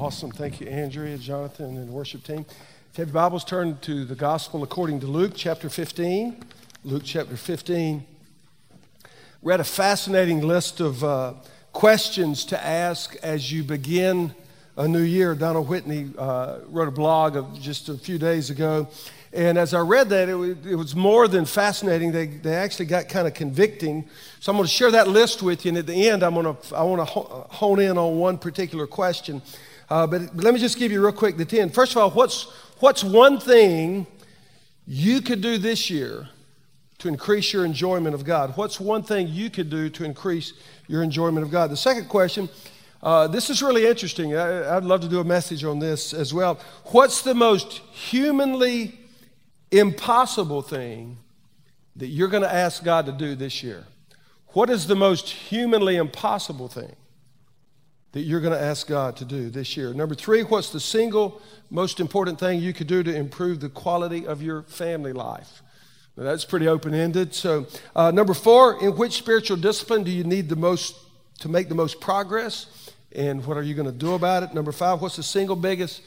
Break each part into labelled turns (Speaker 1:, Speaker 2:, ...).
Speaker 1: Awesome. Thank you, Andrea, Jonathan, and worship team. If you have your Bibles, turn to the Gospel according to Luke chapter 15. Luke chapter 15. Read a fascinating list of uh, questions to ask as you begin a new year. Donald Whitney uh, wrote a blog of just a few days ago. And as I read that, it, it was more than fascinating. They, they actually got kind of convicting. So I'm going to share that list with you. And at the end, I'm going to, I want to hone in on one particular question. Uh, but, let me just give you real quick the 10. First of all, what's, what's one thing you could do this year to increase your enjoyment of God? What's one thing you could do to increase your enjoyment of God? The second question, uh, this is really interesting. I, would love to do a message on this as well. What's the most humanly impossible thing that you're going to ask God to do this year? What is the most humanly impossible thing that you're going to ask God to do this year? Number three, what's the single most important thing you could do to improve the quality of your family life? Now, that's pretty open ended. So, uh, number four, in which spiritual discipline do you need the most to make the most progress? And what are you going to do about it? Number five, what's the single biggest?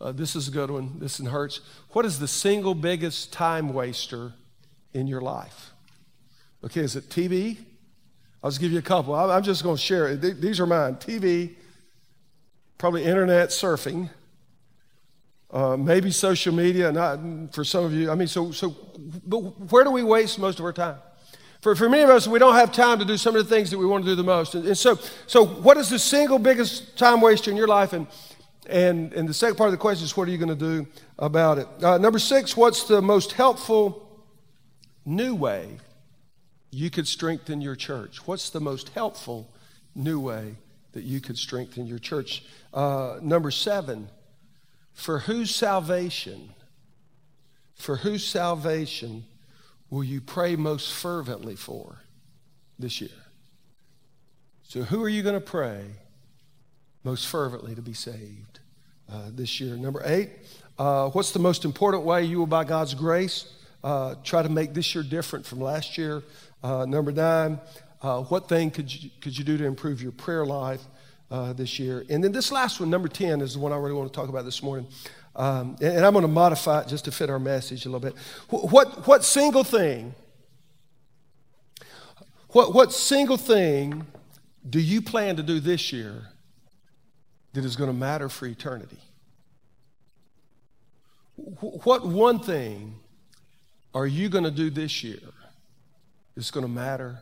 Speaker 1: Uh, this is a good one. This one hurts. What is the single biggest time waster in your life? Okay, is it TV? I'll just give you a couple. I'm just going to share it. These are mine TV, probably internet surfing, uh, maybe social media. Not for some of you. I mean, so, so but where do we waste most of our time? For, for many of us, we don't have time to do some of the things that we want to do the most. And, and so, so, what is the single biggest time waster in your life? And, and, and the second part of the question is, what are you going to do about it? Uh, number six, what's the most helpful new way you could strengthen your church? What's the most helpful new way that you could strengthen your church? Uh, number seven, for whose salvation, for whose salvation will you pray most fervently for this year? So, who are you going to pray most fervently to be saved uh, this year? Number eight, uh, what's the most important way you will, by God's grace, uh, try to make this year different from last year? Uh, number nine, uh, what thing could you, could you do to improve your prayer life uh, this year? And then this last one, number 10, is the one I really want to talk about this morning. Um, and, and, I'm going to modify it just to fit our message a little bit. What, what, what single thing, what, what single thing do you plan to do this year that is going to matter for eternity? What one thing are you going to do this year that's going to matter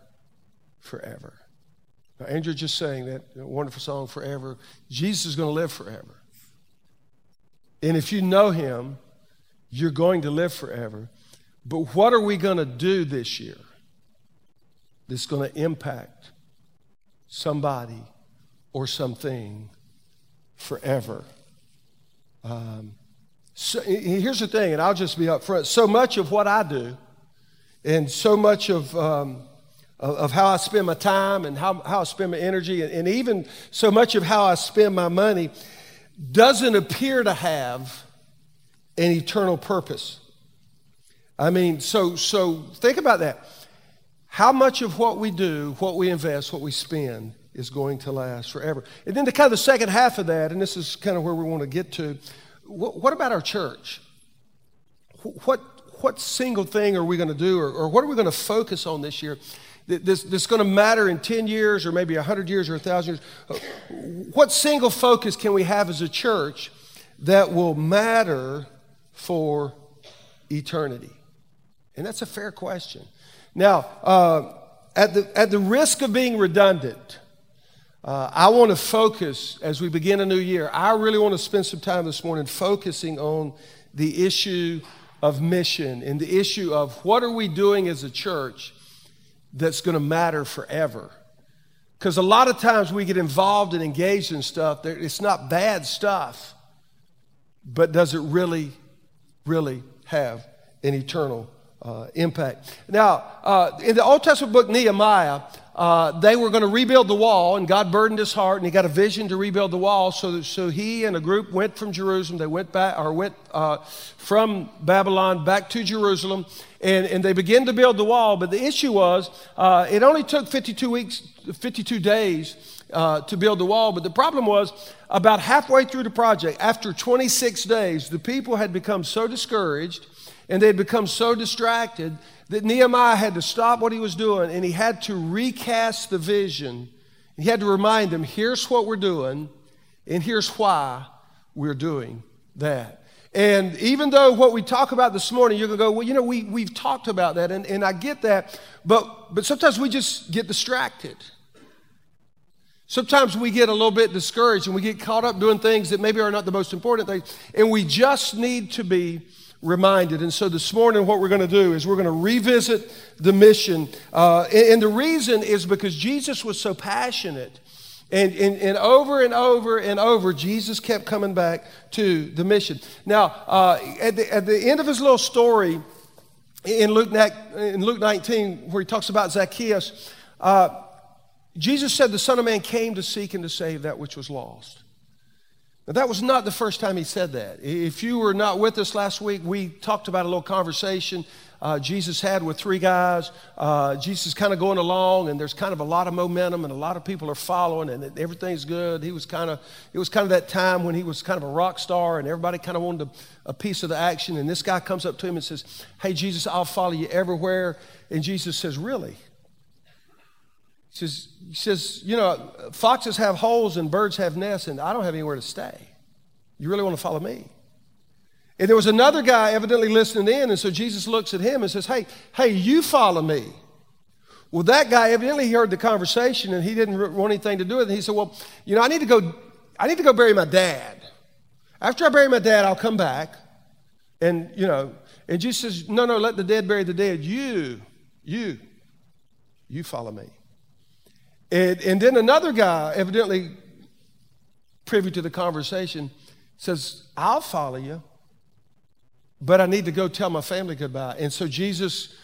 Speaker 1: forever? Now, Andrew just saying that wonderful song, Forever. Jesus is going to live forever. And if you know him, you're going to live forever. But what are we going to do this year that's going to impact somebody or something forever? Um, so, here's the thing, and I'll just be upfront. So much of what I do, and so much of, um, of, how I spend my time and how, how I spend my energy, and, and even so much of how I spend my money doesn't appear to have an eternal purpose. I mean, so, so think about that. How much of what we do, what we invest, what we spend is going to last forever? And then the kind of the second half of that, and this is kind of where we want to get to, what, what about our church? What, what single thing are we going to do, or, or what are we going to focus on this year this going to matter in 10 years or maybe 100 years or 1,000 years. Uh, what single focus can we have as a church that will matter for eternity? And that's a fair question. Now, uh, at, the, at the risk of being redundant, uh, I want to focus as we begin a new year. I really want to spend some time this morning focusing on the issue of mission and the issue of what are we doing as a church that's going to matter forever. Because a lot of times we get involved and engaged in stuff, it's not bad stuff, but does it really, really have an eternal uh, impact? Now, uh, in the Old Testament book Nehemiah, uh, they were going to rebuild the wall, and God burdened his heart, and he got a vision to rebuild the wall. So, so he and a group went from Jerusalem. They went back, or went uh, from Babylon back to Jerusalem, and, and they began to build the wall. But the issue was, uh, it only took 52 weeks, 52 days uh, to build the wall. But the problem was, about halfway through the project, after 26 days, the people had become so discouraged and they had become so distracted that Nehemiah had to stop what he was doing and he had to recast the vision. He had to remind them here's what we're doing, and here's why we're doing that. And even though what we talk about this morning, you're going to go, well, you know, we, we've talked about that, and, and I get that, but, but sometimes we just get distracted. Sometimes we get a little bit discouraged and we get caught up doing things that maybe are not the most important things, and we just need to be reminded. And so this morning, what we're going to do is we're going to revisit the mission. Uh, and, and the reason is because Jesus was so passionate and, and, and, over and over and over, Jesus kept coming back to the mission. Now, uh, at, the, at the end of his little story in Luke, in Luke 19, where he talks about Zacchaeus, uh, Jesus said, The Son of Man came to seek and to save that which was lost. Now, that was not the first time he said that. If you were not with us last week, we talked about a little conversation uh, Jesus had with three guys. Uh, Jesus is kind of going along, and there's kind of a lot of momentum, and a lot of people are following, and everything's good. He was kind of, it was kind of that time when he was kind of a rock star, and everybody kind of wanted a, a piece of the action. And this guy comes up to him and says, "Hey, Jesus, I'll follow you everywhere." And Jesus says, "Really?" Says, he says, you know, foxes have holes and birds have nests, and I don't have anywhere to stay. You really want to follow me? And there was another guy evidently listening in, and so Jesus looks at him and says, Hey, hey, you follow me. Well, that guy evidently heard the conversation and he didn't want anything to do with it. He said, Well, you know, I need to go, I need to go bury my dad. After I bury my dad, I'll come back. And, you know, and Jesus says, No, no, let the dead bury the dead. You, you, you follow me. And, and then another guy, evidently privy to the conversation, says, I'll follow you but I need to go tell my family goodbye. And so Jesus,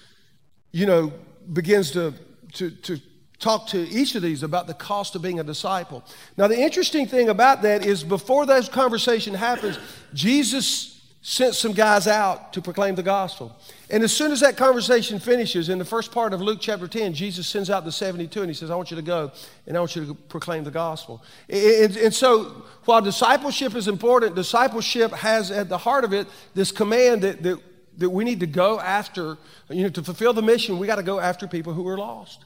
Speaker 1: you know, begins to, to, to talk to each of these about the cost of being a disciple. Now, the interesting thing about that is before that conversation happens, Jesus sent some guys out to proclaim the gospel. And as soon as that conversation finishes, in the first part of Luke chapter 10, Jesus sends out the 72 and he says, I want you to go and I want you to proclaim the gospel. And, and, so while discipleship is important, discipleship has at the heart of it this command that, that, that we need to go after, you know, to fulfill the mission, we got to go after people who are lost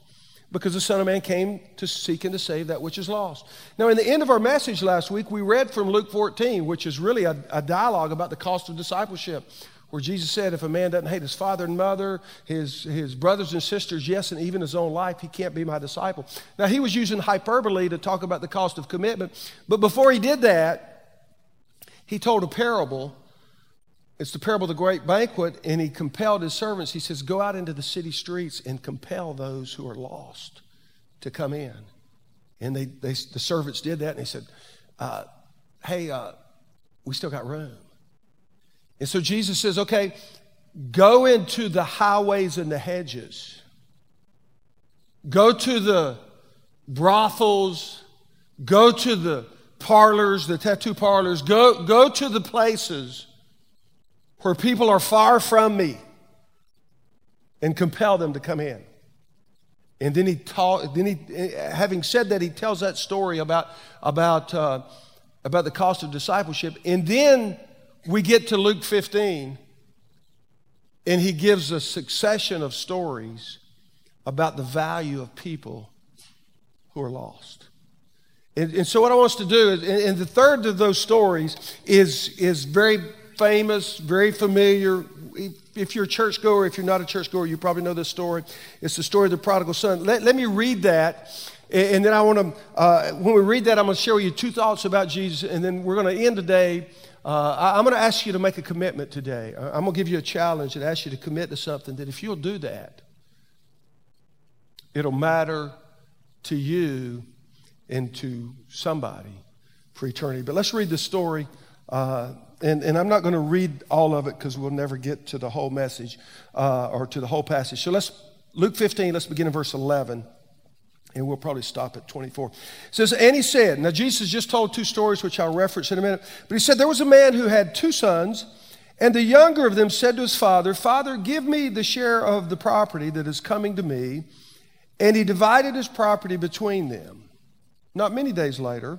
Speaker 1: because the Son of Man came to seek and to save that which is lost. Now, in the end of our message last week, we read from Luke 14, which is really a, a, dialogue about the cost of discipleship, where Jesus said, if a man doesn't hate his father and mother, his, his brothers and sisters, yes, and even his own life, he can't be my disciple. Now, he was using hyperbole to talk about the cost of commitment, but before he did that, he told a parable it's the parable of the great banquet, and he compelled his servants. He says, Go out into the city streets and compel those who are lost to come in. And they, they the servants did that, and they said, uh, Hey, uh, we still got room. And so Jesus says, Okay, go into the highways and the hedges, go to the brothels, go to the parlors, the tattoo parlors, go, go to the places where people are far from me and compel them to come in. And then he then he, having said that, he tells that story about, about, uh, about the cost of discipleship. And then we get to Luke 15, and he gives a succession of stories about the value of people who are lost. And, and so, what I want us to do is, and, and the third of those stories is, is very famous, very familiar. If you're a churchgoer, if you're not a churchgoer, you probably know this story. It's the story of the prodigal son. Let, let me read that. And then I want to, uh, when we read that, I'm going to share with you two thoughts about Jesus. And then we're going to end today. Uh, I'm going to ask you to make a commitment today. I'm going to give you a challenge and ask you to commit to something that if you'll do that, it'll matter to you and to somebody for eternity. But let's read the story. Uh, and, and I'm not going to read all of it because we'll never get to the whole message uh, or to the whole passage. So let's, Luke 15, let's begin in verse 11, and we'll probably stop at 24. It says, And he said, Now Jesus just told two stories, which I'll reference in a minute, but he said, There was a man who had two sons, and the younger of them said to his father, Father, give me the share of the property that is coming to me. And he divided his property between them. Not many days later,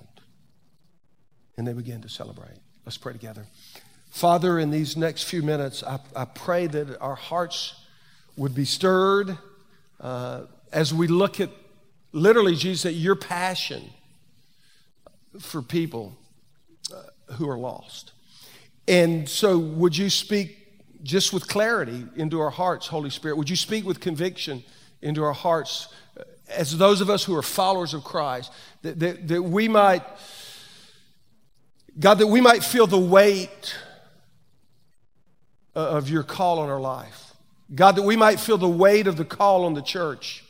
Speaker 1: and they begin to celebrate. Let's pray together. Father, in these next few minutes, I, I pray that our hearts would be stirred uh, as we look at literally, Jesus, at your passion for people uh, who are lost. And so, would you speak just with clarity into our hearts, Holy Spirit? Would you speak with conviction into our hearts uh, as those of us who are followers of Christ, that, that, that we might God, that we might feel the weight of your call on our life. God, that we might feel the weight of the call on the church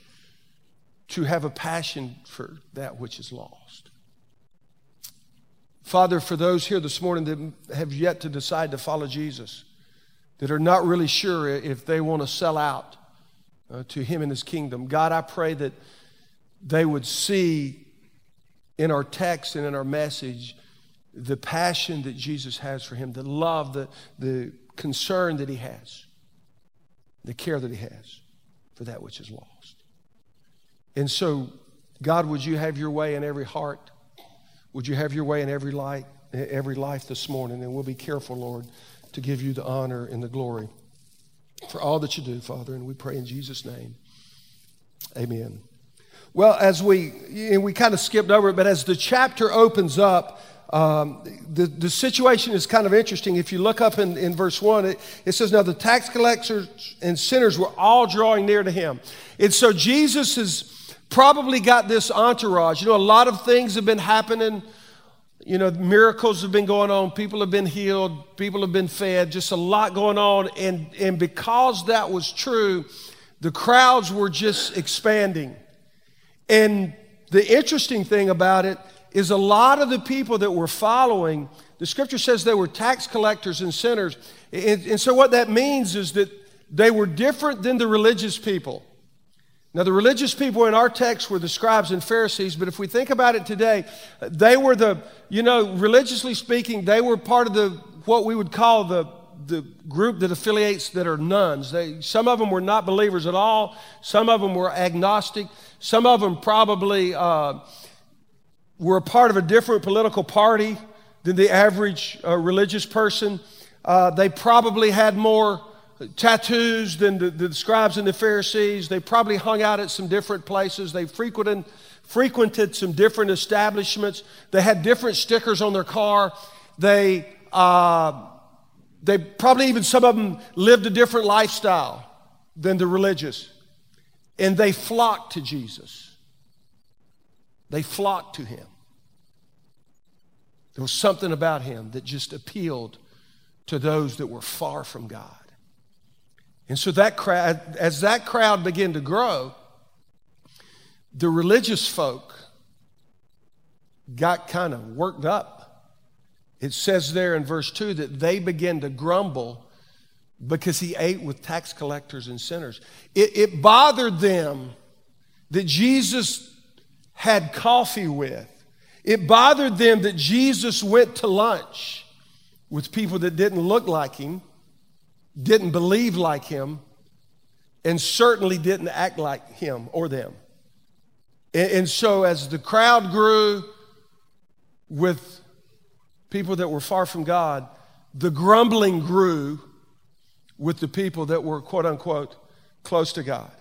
Speaker 1: to have a passion for that which is lost. Father, for those here this morning that have yet to decide to follow Jesus, that are not really sure if they want to sell out uh, to Him and His kingdom, God, I pray that they would see in our text and in our message the passion that Jesus has for him, the love, the, the concern that he has, the care that he has for that which is lost. And so, God, would you have your way in every heart? Would you have your way in every life, every life this morning? And we'll be careful, Lord, to give you the honor and the glory for all that you do, Father. And we pray in Jesus' name. Amen. Well, as we, and we kind of skipped over it, but as the chapter opens up, um, the, the situation is kind of interesting. If you look up in, in verse 1, it, it says, Now the tax collectors and sinners were all drawing near to him. And so Jesus has probably got this entourage. You know, a lot of things have been happening. You know, miracles have been going on. People have been healed. People have been fed. Just a lot going on. And, and because that was true, the crowds were just expanding. And the interesting thing about it is a lot of the people that were following, the scripture says they were tax collectors and sinners. And, and, so, what that means is that they were different than the religious people. Now, the religious people in our text were the scribes and Pharisees, but if we think about it today, they were the, you know, religiously speaking, they were part of the, what we would call the, the group that affiliates that are nones. They, some of them were not believers at all, some of them were agnostic, some of them probably. Uh, were a part of a different political party than the average uh, religious person. Uh, they probably had more tattoos than the, the, scribes and the Pharisees. They probably hung out at some different places. They frequented, frequented some different establishments. They had different stickers on their car. They, uh, they probably even some of them lived a different lifestyle than the religious. And they flocked to Jesus. They flocked to him. There was something about him that just appealed to those that were far from God. And so that crowd, as that crowd began to grow, the religious folk got kind of worked up. It says there in verse 2 that they began to grumble because he ate with tax collectors and sinners. It, it bothered them that Jesus had coffee with it bothered them that Jesus went to lunch with people that didn't look like him, didn't believe like him, and certainly didn't act like him or them. And, and so, as the crowd grew with people that were far from God, the grumbling grew with the people that were quote unquote close to God.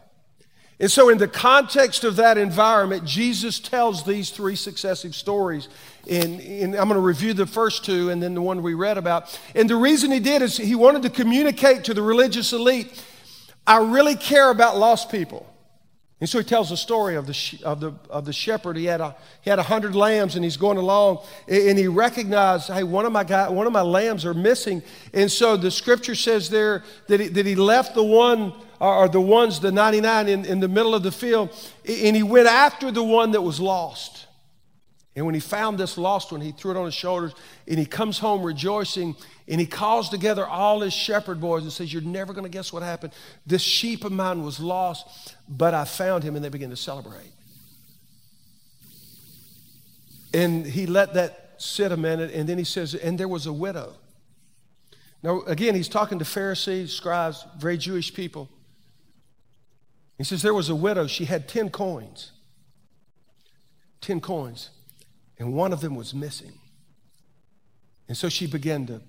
Speaker 1: And so, in the context of that environment, Jesus tells these three successive stories. And, and, I'm going to review the first two and then the one we read about. And the reason he did is he wanted to communicate to the religious elite I really care about lost people. And so he tells the story of the, of the, of the shepherd. He had, a, he had a hundred lambs and he's going along and he recognized, hey, one of my, guy, one of my lambs are missing. And so the scripture says there that he, that he left the one or the ones, the 99 in, in the middle of the field, and he went after the one that was lost. And when he found this lost one, he threw it on his shoulders and he comes home rejoicing and he calls together all his shepherd boys and says, You're never going to guess what happened. This sheep of mine was lost, but I found him. And they begin to celebrate. And he let that sit a minute and then he says, And there was a widow. Now, again, he's talking to Pharisees, scribes, very Jewish people. He says, There was a widow. She had 10 coins. 10 coins and one of them was missing. And so she began to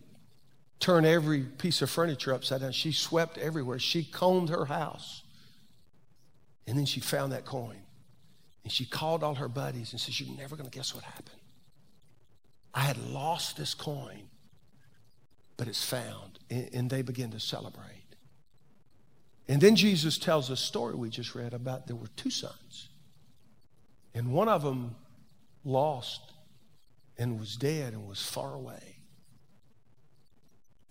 Speaker 1: turn every piece of furniture upside down. She swept everywhere. She combed her house. And then she found that coin. And she called all her buddies and says, You're never going to guess what happened. I had lost this coin, but it's found. And, they begin to celebrate. And then Jesus tells a story we just read about there were two sons. And one of them lost and was dead and was far away.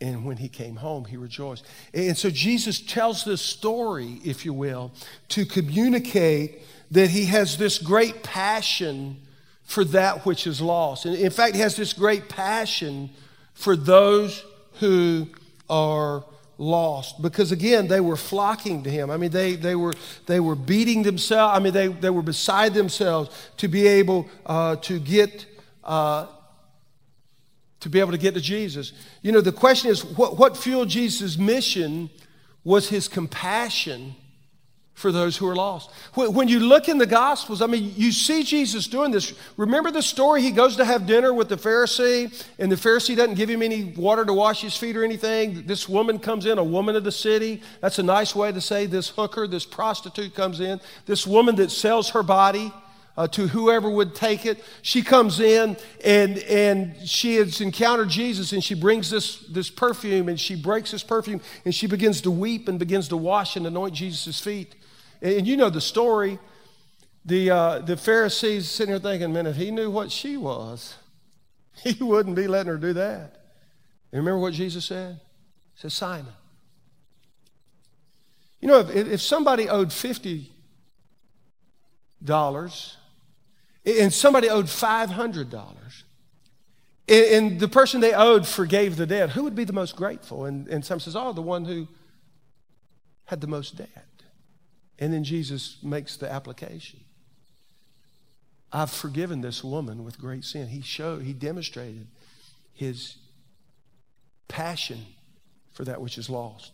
Speaker 1: And when he came home, he rejoiced. And so Jesus tells this story, if you will, to communicate that he has this great passion for that which is lost. And in fact, he has this great passion for those who are lost. Because again they were flocking to him. I mean they, they, were, they were beating themselves i mean they, they were beside themselves to be able uh, to get uh, to be able to get to jesus. You know the question is what, what fueled jesus' mission was his compassion for those who are lost. When you look in the Gospels, I mean, you see Jesus doing this. Remember the story? He goes to have dinner with the Pharisee, and the Pharisee doesn't give him any water to wash his feet or anything. This woman comes in, a woman of the city. That's a nice way to say this hooker, this prostitute comes in. This woman that sells her body. Uh, to whoever would take it. She comes in and, and she has encountered Jesus and she brings this, this perfume and she breaks this perfume and she begins to weep and begins to wash and anoint Jesus' feet. And you know the story. The, uh, the Pharisees sitting here thinking, man, if he knew what she was, he wouldn't be letting her do that. And remember what Jesus said? He said, Simon. You know, if, if somebody owed $50 and somebody owed $500, and, the person they owed forgave the debt, who would be the most grateful? And, and some says, oh, the one who had the most debt. And then Jesus makes the application. I've forgiven this woman with great sin. He showed, he demonstrated his passion for that which is lost.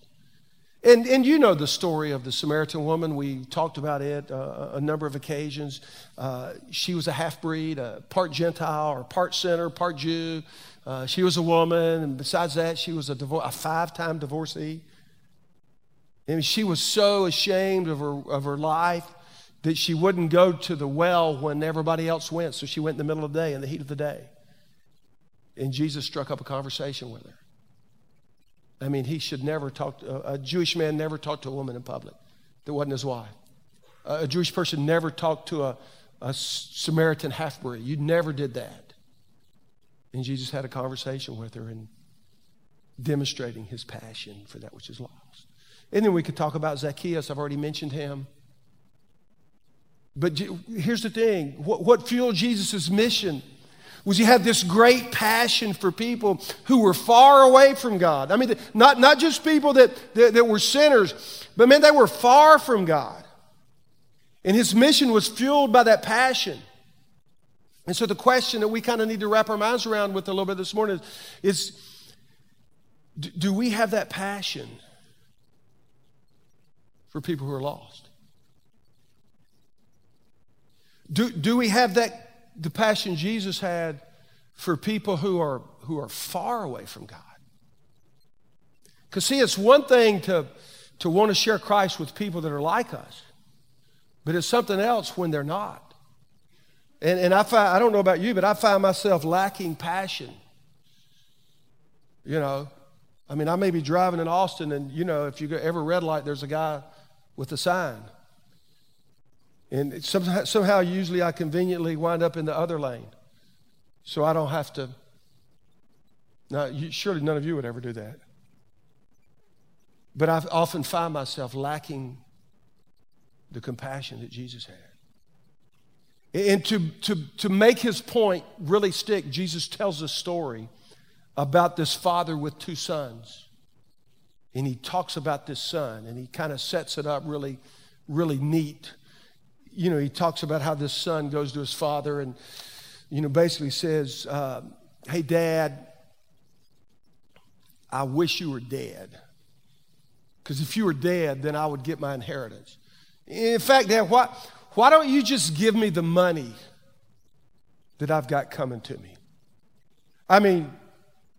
Speaker 1: And, and you know the story of the Samaritan woman. We talked about it uh, a number of occasions. Uh, she was a half breed, a part Gentile or part sinner, part Jew. Uh, she was a woman, and besides that, she was a, divor- a five time divorcee. And she was so ashamed of her, of her life that she wouldn't go to the well when everybody else went. So she went in the middle of the day, in the heat of the day. And Jesus struck up a conversation with her. I mean, he should never talk, to, a Jewish man never talked to a woman in public that wasn't his wife. A Jewish person never talked to a, a Samaritan half breed. You never did that. And Jesus had a conversation with her and demonstrating his passion for that which is lost. And then we could talk about Zacchaeus. I've already mentioned him. But here's the thing what, what fueled Jesus' mission was he had this great passion for people who were far away from God. I mean, not, not just people that, that, that were sinners, but man, they were far from God. And his mission was fueled by that passion. And so the question that we kind of need to wrap our minds around with a little bit this morning is, is Do, do we have that passion for people who are lost? Do, do we have that the passion Jesus had for people who are who are far away from God? Because see, it's one thing to, to want to share Christ with people that are like us, but it's something else when they're not. And, and I, find, I don't know about you, but I find myself lacking passion. You know, I mean, I may be driving in Austin, and you know, if you ever red light, there's a guy with a sign. And somehow, somehow, usually, I conveniently wind up in the other lane, so I don't have to. Now, you, surely none of you would ever do that. But I often find myself lacking the compassion that Jesus had. And to, to, to make his point really stick, Jesus tells a story about this father with two sons. And he talks about this son and he kind of sets it up really, really neat. You know, he talks about how this son goes to his father and, you know, basically says, uh, Hey, dad, I wish you were dead. Because if you were dead, then I would get my inheritance. In fact, Dad, why, why don't you just give me the money that I've got coming to me? I mean,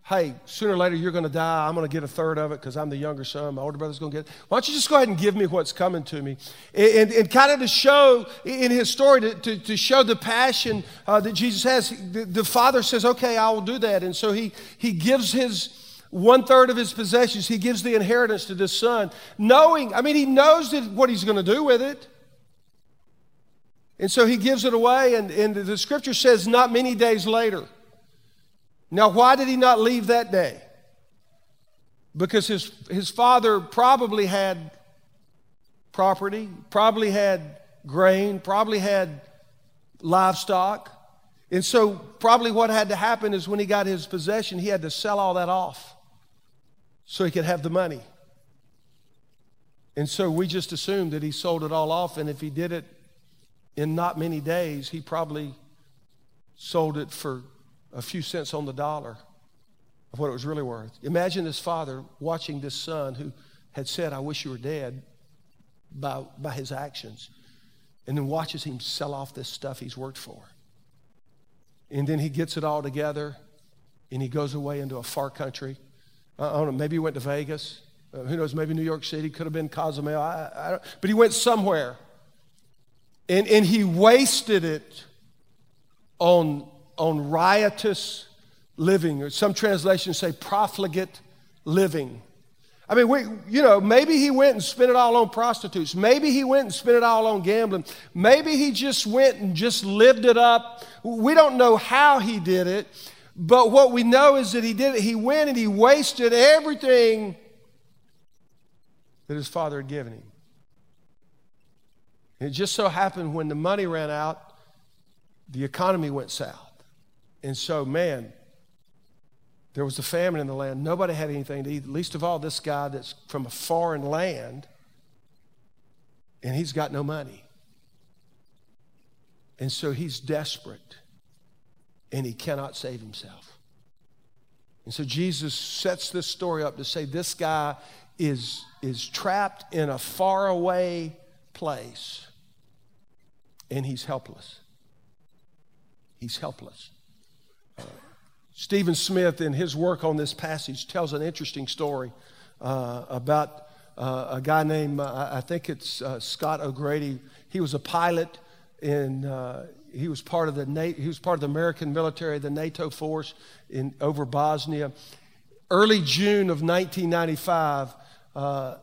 Speaker 1: hey, sooner or later you're going to die. I'm going to get a third of it because I'm the younger son. My older brother's going to get it. Why don't you just go ahead and give me what's coming to me? And, and, and kind of to show in his story, to, to, to show the passion uh, that Jesus has, the, the father says, okay, I will do that. And so he, he gives his one third of his possessions, he gives the inheritance to this son, knowing, I mean, he knows that what he's going to do with it. And so he gives it away, and, and the scripture says, not many days later. Now, why did he not leave that day? Because his, his father probably had property, probably had grain, probably had livestock. And so, probably what had to happen is when he got his possession, he had to sell all that off so he could have the money. And so we just assumed that he sold it all off, and if he did it in not many days, he probably sold it for a few cents on the dollar of what it was really worth. Imagine this father watching this son who had said, I wish you were dead by, by his actions, and then watches him sell off this stuff he's worked for. And then he gets it all together and he goes away into a far country I don't know, maybe he went to Vegas. Uh, who knows, maybe New York City, could have been Cozumel. I, I but he went somewhere. And, and he wasted it on, on riotous living, or some translations say profligate living. I mean, we, you know, maybe he went and spent it all on prostitutes. Maybe he went and spent it all on gambling. Maybe he just went and just lived it up. We don't know how he did it. But what we know is that he did it. He went and he wasted everything that his father had given him. And it just so happened when the money ran out, the economy went south. And so, man, there was a famine in the land. Nobody had anything to eat, least of all this guy that's from a foreign land, and he's got no money. And so he's desperate and he cannot save himself. And so Jesus sets this story up to say this guy is, is trapped in a faraway place and he's helpless. He's helpless. Stephen Smith, in his work on this passage, tells an interesting story uh, about uh, a guy named, uh, I think it's uh, Scott O'Grady. He was a pilot in, uh, he was part of the he was part of the American military, the NATO force in over Bosnia. Early June of 1995, uh,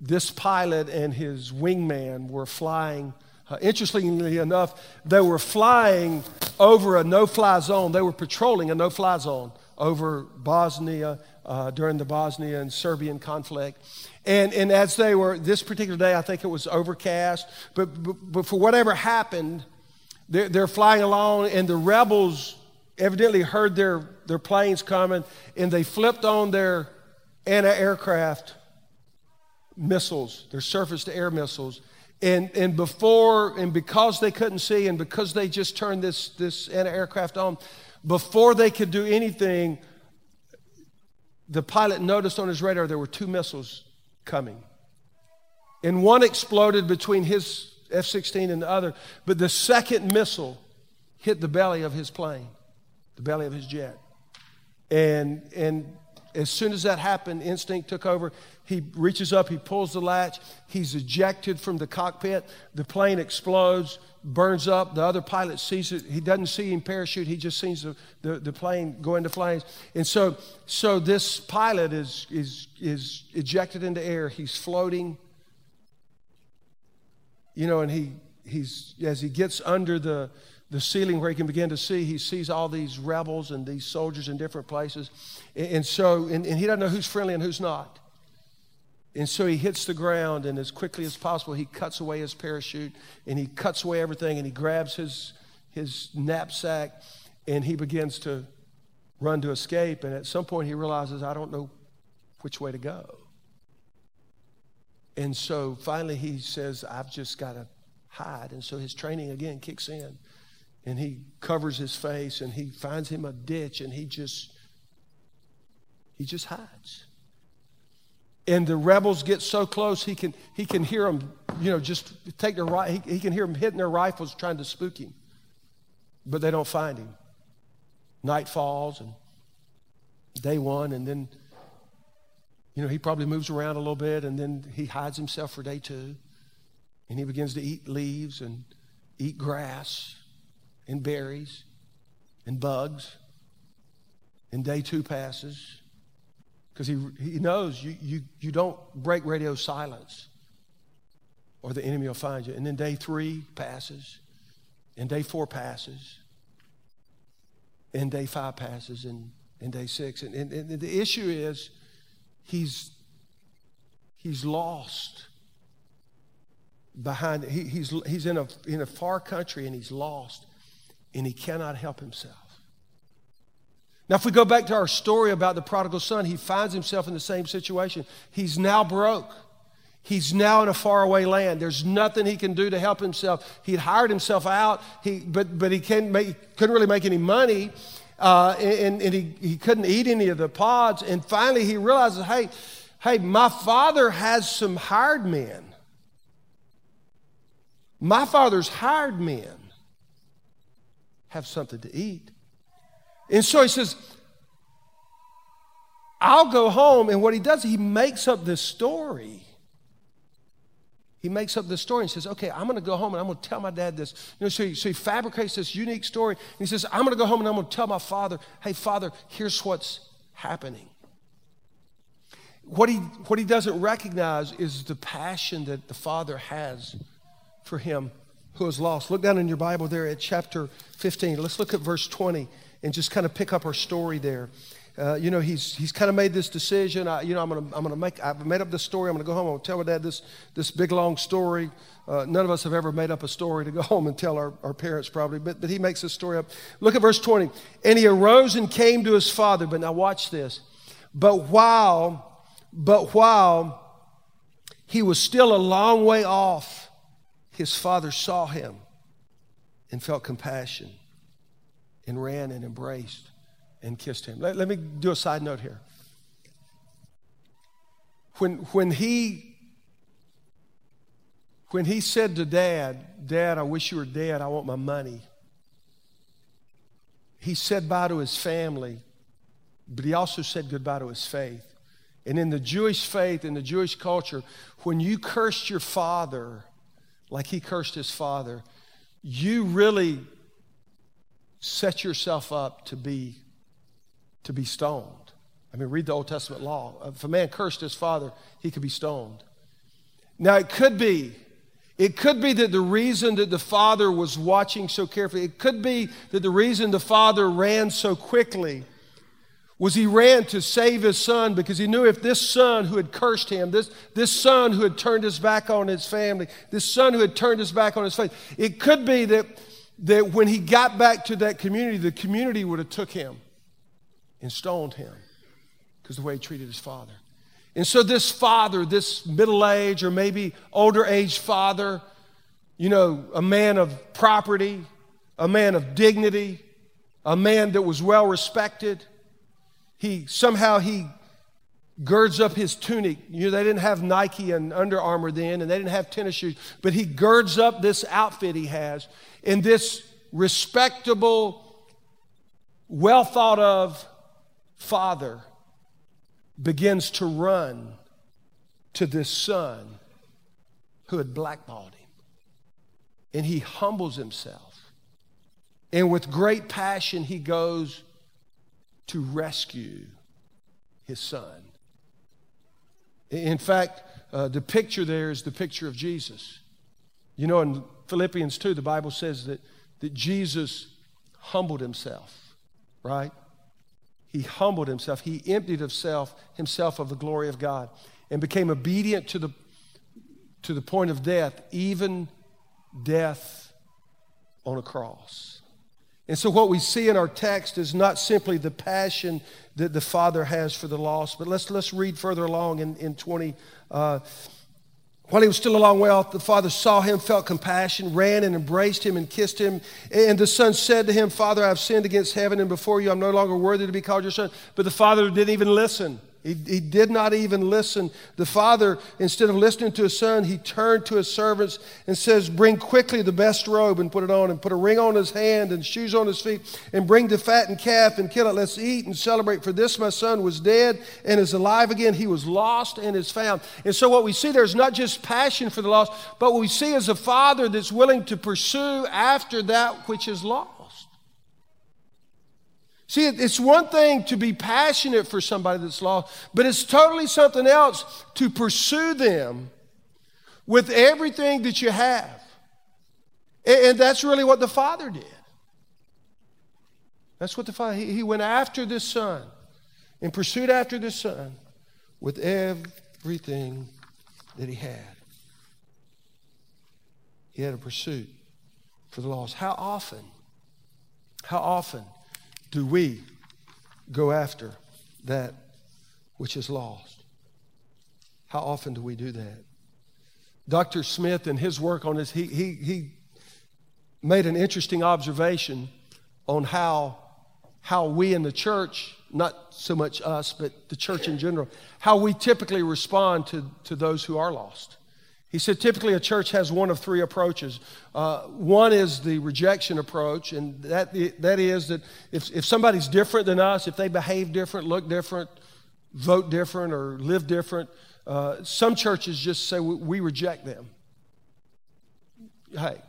Speaker 1: this pilot and his wingman were flying. Interestingly enough, they were flying over a no-fly zone. They were patrolling a no-fly zone over Bosnia uh, during the Bosnia and Serbian conflict. And, and as they were, this particular day, I think it was overcast, but, but, but for whatever happened, they're, they're flying along, and the rebels evidently heard their, their planes coming, and they flipped on their anti aircraft missiles, their surface to air missiles. And, and before, and because they couldn't see, and because they just turned this, this anti aircraft on, before they could do anything, the pilot noticed on his radar there were two missiles coming. And one exploded between his F 16 and the other, but the second missile hit the belly of his plane, the belly of his jet. And, and as soon as that happened, instinct took over. He reaches up, he pulls the latch, he's ejected from the cockpit. The plane explodes, burns up. The other pilot sees it. He doesn't see him parachute, he just sees the, the, the plane go into flames. And so, so this pilot is, is, is ejected into air. He's floating. You know, and he, he's, as he gets under the, the ceiling where he can begin to see. He sees all these rebels and these soldiers in different places. And, and so, and, and, he doesn't know who's friendly and who's not. And so he hits the ground, and as quickly as possible, he cuts away his parachute and he cuts away everything and he grabs his, his knapsack and he begins to run to escape. And at some point, he realizes, I don't know which way to go. And so finally, he says, I've just got to hide. And so his training again kicks in and he covers his face and he finds him a ditch and he just he just hides. And the rebels get so close he can he can hear them you know just take their right he, he can hear them hitting their rifles trying to spook him. But they don't find him. Night falls and day one and then you know he probably moves around a little bit and then he hides himself for day two. And he begins to eat leaves and eat grass and berries and bugs. And day two passes because he, he knows you, you, you don't break radio silence or the enemy will find you. And then day three passes, and day four passes, and day five passes, and, and day six. And, and, and the issue is he's, he's lost behind, he, he's, he's in, a, in a far country and he's lost and he cannot help himself. Now, if we go back to our story about the prodigal son, he finds himself in the same situation. He's now broke. He's now in a faraway land. There's nothing he can do to help himself. He'd hired himself out, he, but, but he make, couldn't really make any money, uh, and, and he, he couldn't eat any of the pods. And finally, he realizes hey, hey, my father has some hired men. My father's hired men have something to eat. And so he says, I'll go home. And what he does, he makes up this story. He makes up this story and says, Okay, I'm going to go home and I'm going to tell my dad this. You know, so he, so he fabricates this unique story. And he says, I'm going to go home and I'm going to tell my father, Hey, father, here's what's happening. What he, what he doesn't recognize is the passion that the father has for him who is lost. Look down in your Bible there at chapter 15. Let's look at verse 20 and just kind of pick up our story there. Uh, you know, he's, he's kind of made this decision. I, you know, I'm going to I'm gonna make, I've made up this story. I'm going to go home. I'm going to tell my dad this, this big, long story. Uh, none of us have ever made up a story to go home and tell our, our parents, probably, but, but he makes this story up. Look at verse 20. And he arose and came to his father. But now watch this. But while, but while he was still a long way off, his father saw him and felt compassion and ran and embraced and kissed him. Let, let me do a side note here. When, when he when he said to dad, Dad, I wish you were dead, I want my money, he said bye to his family, but he also said goodbye to his faith. And in the Jewish faith, in the Jewish culture, when you cursed your father, like he cursed his father, you really set yourself up to be to be stoned. I mean, read the Old Testament law. If a man cursed his father, he could be stoned. Now, it could be, it could be that the reason that the father was watching so carefully, it could be that the reason the father ran so quickly was he ran to save his son because he knew if this son who had cursed him, this, this son who had turned his back on his family, this son who had turned his back on his faith, it could be that, that when he got back to that community, the community would have took him and stoned him because the way he treated his father. And so this father, this middle-aged or maybe older aged father, you know, a man of property, a man of dignity, a man that was well respected, he somehow he girds up his tunic. You know, they didn't have Nike and Under Armour then, and they didn't have tennis shoes, but he girds up this outfit he has in this respectable, well thought of father begins to run to this son who had blackballed him. And he humbles himself. And with great passion, he goes to rescue his son. In fact, uh, the picture there is the picture of Jesus. You know, in Philippians 2, the Bible says that, that Jesus humbled himself, right? He humbled himself. He emptied himself, himself of the glory of God and became obedient to the, to the point of death, even death on a cross. And so, what we see in our text is not simply the passion that the Father has for the lost, but let's, let's read further along in, in 20. Uh, while he was still a long way off, the father saw him, felt compassion, ran and embraced him and kissed him. And the son said to him, Father, I have sinned against heaven and before you. I'm no longer worthy to be called your son. But the father didn't even listen. He, he did not even listen. The father, instead of listening to his son, he turned to his servants and says, Bring quickly the best robe and put it on, and put a ring on his hand and shoes on his feet, and bring the fattened calf and kill it. Let's eat and celebrate. For this my son was dead and is alive again. He was lost and is found. And so what we see there is not just passion for the lost, but what we see is a father that's willing to pursue after that which is lost. See, it's one thing to be passionate for somebody that's lost, but it's totally something else to pursue them with everything that you have. And that's really what the Father did. That's what the Father, he went after this son and pursued after this son with everything that he had. He had a pursuit for the lost. How often, how often do we go after that which is lost? How often do we do that? Dr. Smith, in his work on this, he, he, he made an interesting observation on how, how we in the church, not so much us, but the church in general, how we typically respond to, to those who are lost. He said typically a church has one of three approaches. Uh, one is the rejection approach, and that, that is that if, if somebody's different than us, if they behave different, look different, vote different, or live different, uh, some churches just say we, we reject them. Hey,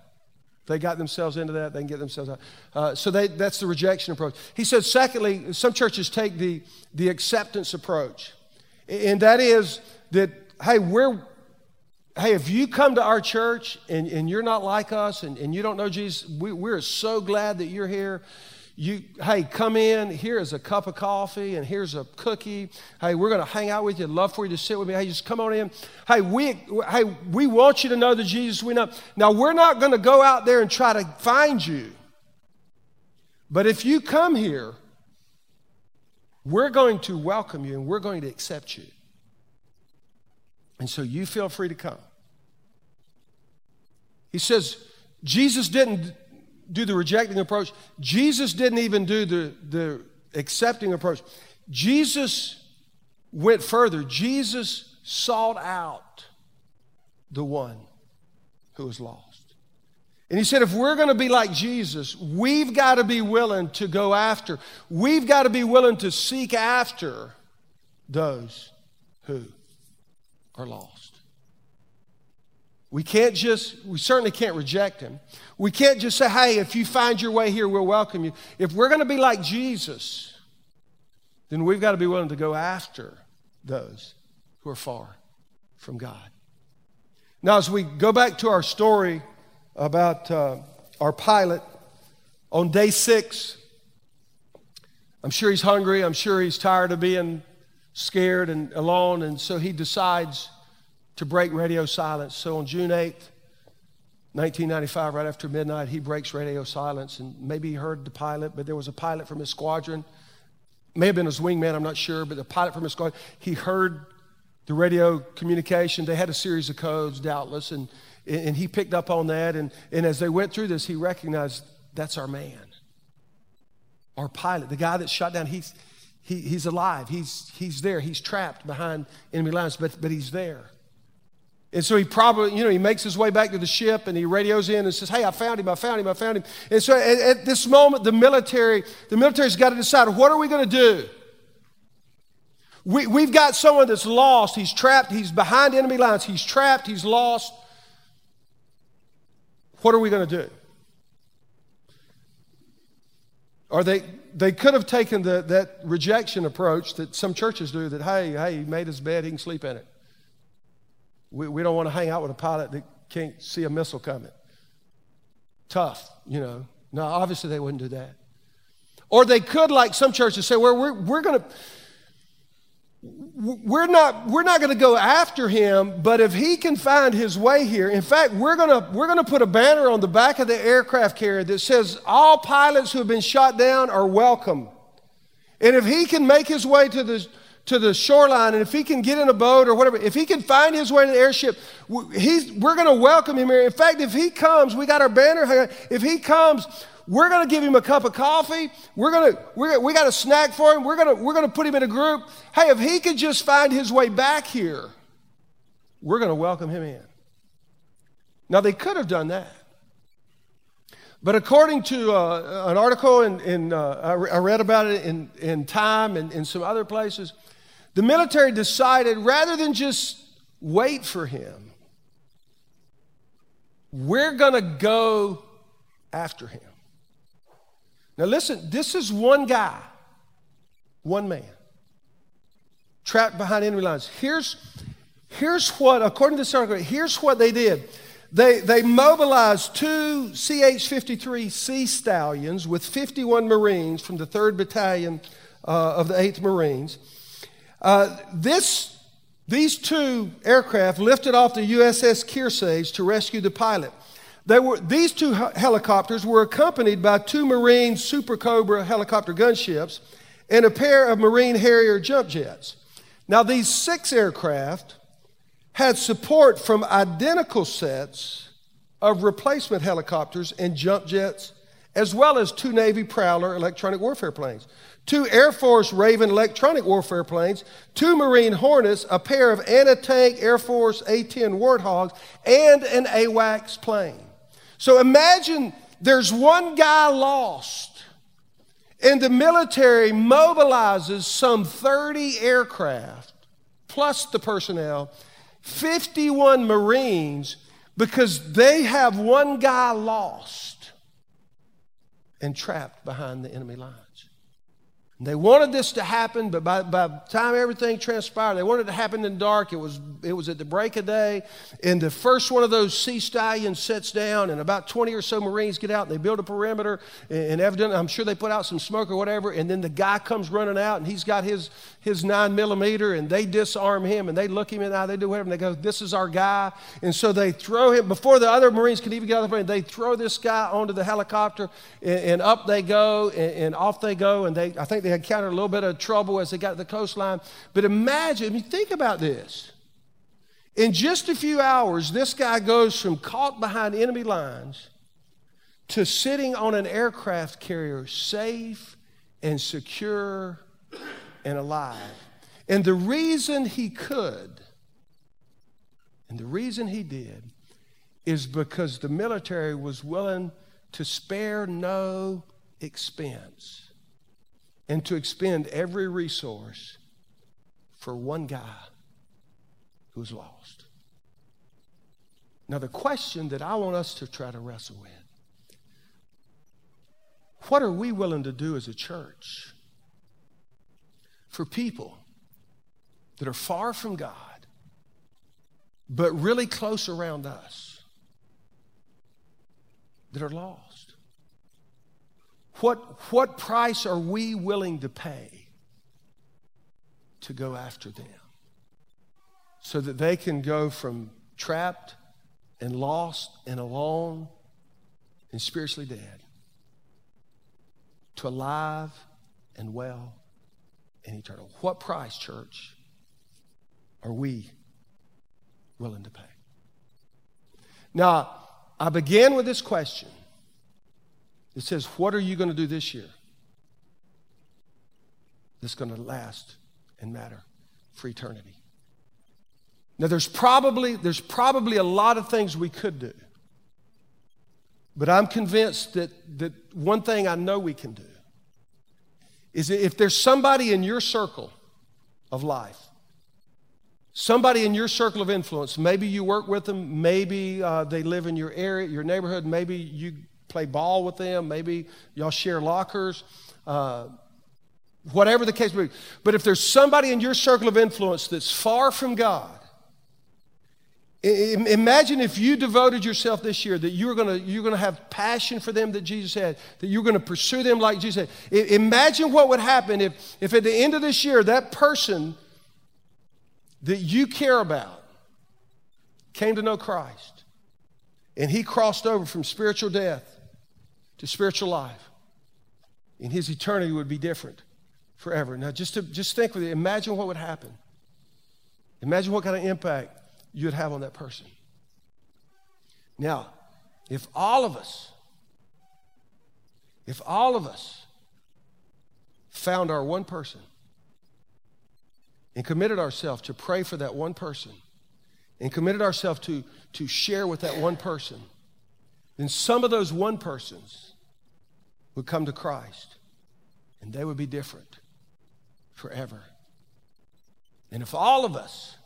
Speaker 1: they got themselves into that, they can get themselves out. Uh, so they, that's the rejection approach. He said, secondly, some churches take the, the acceptance approach, and that is that, hey, we're hey, if you come to our church and, and you're not like us and, and you don't know Jesus, we, we're so glad that you're here. You, hey, come in. Here is a cup of coffee and here's a cookie. Hey, we're going to hang out with you. Love for you to sit with me. Hey, just come on in. Hey, we, hey, we want you to know the Jesus we know. Now, we're not going to go out there and try to find you. But if you come here, we're going to welcome you and we're going to accept you. And so you feel free to come. He says, Jesus didn't do the rejecting approach. Jesus didn't even do the, the accepting approach. Jesus went further. Jesus sought out the one who was lost. And he said, if we're going to be like Jesus, we've got to be willing to go after, we've got to be willing to seek after those who are lost. We can't just, we certainly can't reject him. We can't just say, hey, if you find your way here, we'll welcome you. If we're going to be like Jesus, then we've got to be willing to go after those who are far from God. Now, as we go back to our story about uh, our pilot, on day six, I'm sure he's hungry. I'm sure he's tired of being scared and alone. And so he decides to break radio silence. So on June 8th, 1995, right after midnight, he breaks radio silence. And maybe he heard the pilot, but there was a pilot from his squadron. May have been his wingman, I'm not sure, but the pilot from his squadron, he heard the radio communication. They had a series of codes, doubtless, and, and he picked up on that. And, and as they went through this, he recognized that's our man. Our pilot, the guy that shot down, he's, he, he's alive. He's, he's there. He's trapped behind enemy lines, but, but he's there. And so he probably, you know, he makes his way back to the ship and he radios in and says, Hey, I found him, I found him, I found him. And so at, at this moment, the military, the military's got to decide what are we going to do? We, we've got someone that's lost. He's trapped. He's behind enemy lines. He's trapped. He's lost. What are we going to do? Or they, they could have taken the, that rejection approach that some churches do that, hey, hey, he made his bed, he can sleep in it. We, we don't want to hang out with a pilot that can't see a missile coming. Tough, you know. No, obviously they wouldn't do that. Or they could, like some churches, say, well, we're, we're going to we're not, we're not going to go after him, but if he can find his way here, in fact, we're going to, we're going to put a banner on the back of the aircraft carrier that says, All pilots who have been shot down are welcome. And if he can make his way to the, to the shoreline, and if he can get in a boat or whatever, if he can find his way to the airship, he's, we're going to welcome him here. In fact, if he comes, we got our banner. If he comes, we're going to give him a cup of coffee. We're going to, we're, we got a snack for him. We're going to, we're going to put him in a group. Hey, if he could just find his way back here, we're going to welcome him in. Now, they could have done that. But according to uh, an article, in, in uh, I read about it in, in Time and in some other places, the military decided rather than just wait for him, we're going to go after him. Now, listen, this is one guy, one man, trapped behind enemy lines. Here's, here's what, according to this article, here's what they did. They, they mobilized two CH 53 Sea Stallions with 51 Marines from the 3rd Battalion uh, of the 8th Marines. Uh, this, these two aircraft lifted off the USS Kearsarge to rescue the pilot. They were, these two helicopters were accompanied by two Marine Super Cobra helicopter gunships and a pair of Marine Harrier jump jets. Now, these six aircraft had support from identical sets of replacement helicopters and jump jets, as well as two Navy Prowler electronic warfare planes, two Air Force Raven electronic warfare planes, two Marine Hornets, a pair of anti tank Air Force A 10 Warthogs, and an AWACS plane. So imagine there's one guy lost, and the military mobilizes some 30 aircraft plus the personnel, 51 Marines, because they have one guy lost and trapped behind the enemy line. They wanted this to happen, but by, by the time everything transpired, they wanted it to happen in the dark. It was, it was at the break of day, and the first one of those sea stallions sets down, and about 20 or so Marines get out, and they build a perimeter, and, and evidently, I'm sure they put out some smoke or whatever, and then the guy comes running out, and he's got his, his 9 millimeter, and they disarm him, and they look him in the eye, they do whatever, and they go, this is our guy. And so they throw him, before the other Marines can even get out of the plane, they throw this guy onto the helicopter, and, and up they go, and, and off they go, and they, I think they they encountered a little bit of trouble as they got to the coastline. But imagine, I mean, think about this. In just a few hours, this guy goes from caught behind enemy lines to sitting on an aircraft carrier, safe and secure and alive. And the reason he could, and the reason he did, is because the military was willing to spare no expense and to expend every resource for one guy who's lost. Now, the question that I want us to try to wrestle with what are we willing to do as a church for people that are far from God, but really close around us, that are lost? What, what price are we willing to pay to go after them so that they can go from trapped and lost and alone and spiritually dead to alive and well and eternal? What price, church, are we willing to pay? Now, I began with this question it says, What are you going to do this year? that's going to last and matter for eternity. Now, there's probably, there's probably a lot of things we could do. But I'm convinced that, that one thing I know we can do is if there's somebody in your circle of life, somebody in your circle of influence, maybe you work with them, maybe uh, they live in your area, your neighborhood, maybe you play ball with them, maybe y'all share lockers, uh, whatever the case may be. But if there's somebody in your circle of influence that's far from God, Imagine if you devoted yourself this year that you're going you're to have passion for them that Jesus had, that you're going to pursue them like Jesus. Imagine what would happen if, if at the end of this year, that person that you care about came to know Christ and he crossed over from spiritual death to spiritual life. And his eternity would be different forever. Now, just, to, just think with it, imagine what would happen. Imagine what kind of impact you'd have on that person. Now, if all of us, if all of us found our one person and committed ourselves to pray for that one person and committed ourselves to, to share with that one person, then some of those one persons would come to Christ and they would be different forever. And if all of us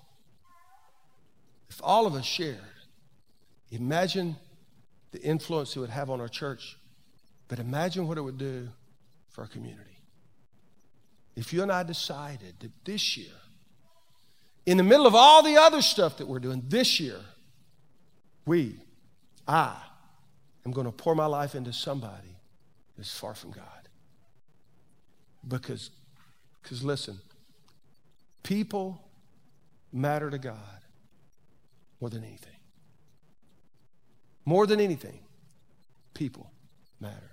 Speaker 1: if all of us shared, imagine the influence it would have on our church, but imagine what it would do for our community. If you and I decided that this year, in the middle of all the other stuff that we're doing, this year, we, I, am going to pour my life into somebody that's far from God. Because, because listen, people matter to God more than anything. More than anything, people matter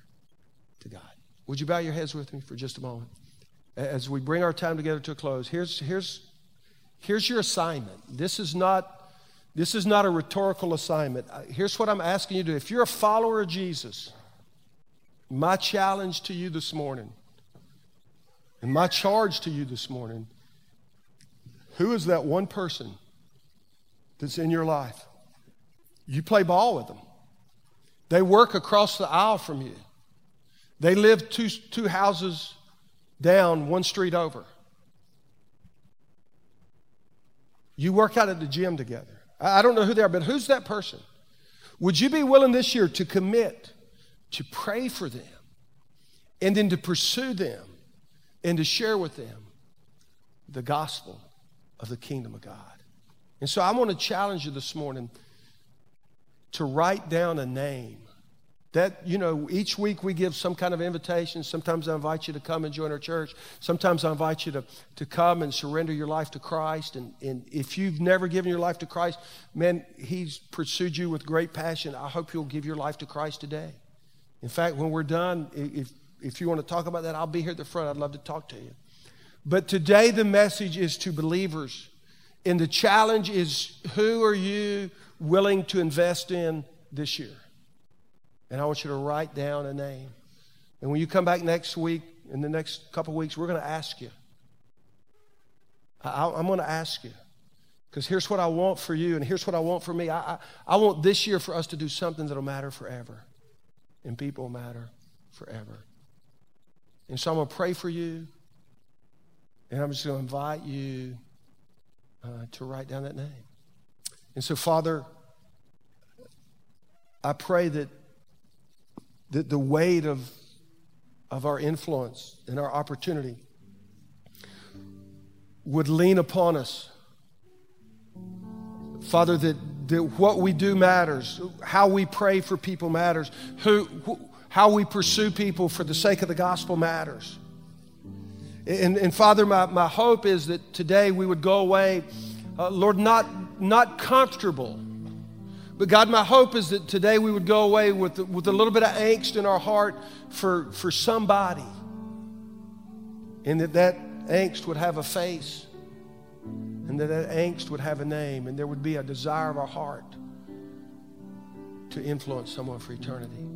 Speaker 1: to God. Would you bow your heads with me for just a moment? As we bring our time together to a close, here's, here's, here's your assignment. This is not, this is not a rhetorical assignment. Here's what I'm asking you to do. If you're a follower of Jesus, my challenge to you this morning, and my charge to you this morning, who is that one person that's in your life. You play ball with them. They work across the aisle from you. They live two, two houses down, one street over. You work out at the gym together. I don't know who they are, but who's that person? Would you be willing this year to commit to pray for them and then to pursue them and to share with them the gospel of the kingdom of God? And so I want to challenge you this morning to write down a name. That, you know, each week we give some kind of invitation. Sometimes I invite you to come and join our church. Sometimes I invite you to, to come and surrender your life to Christ. And, and if you've never given your life to Christ, man, He's pursued you with great passion. I hope you'll give your life to Christ today. In fact, when we're done, if, if you want to talk about that, I'll be here at the front. I'd love to talk to you. But today, the message is to believers and the challenge is who are you willing to invest in this year? And I want you to write down a name. And when you come back next week, in the next couple weeks, we're going to ask you. I, am going to ask you. Because here's what I want for you, and here's what I want for me. I, I, I want this year for us to do something that'll matter forever. And people matter forever. And so I'm going to pray for you. And I'm just going to invite you uh, to write down that name. And so, Father, I pray that, that the weight of, of our influence and our opportunity would lean upon us. Father, that, that what we do matters, how we pray for people matters, who, how we pursue people for the sake of the gospel matters. And, and Father, my, my hope is that today we would go away, uh, Lord, not, not comfortable. But God, my hope is that today we would go away with, with a little bit of angst in our heart for, for somebody. And that that angst would have a face. And that that angst would have a name. And there would be a desire of our heart to influence someone for eternity.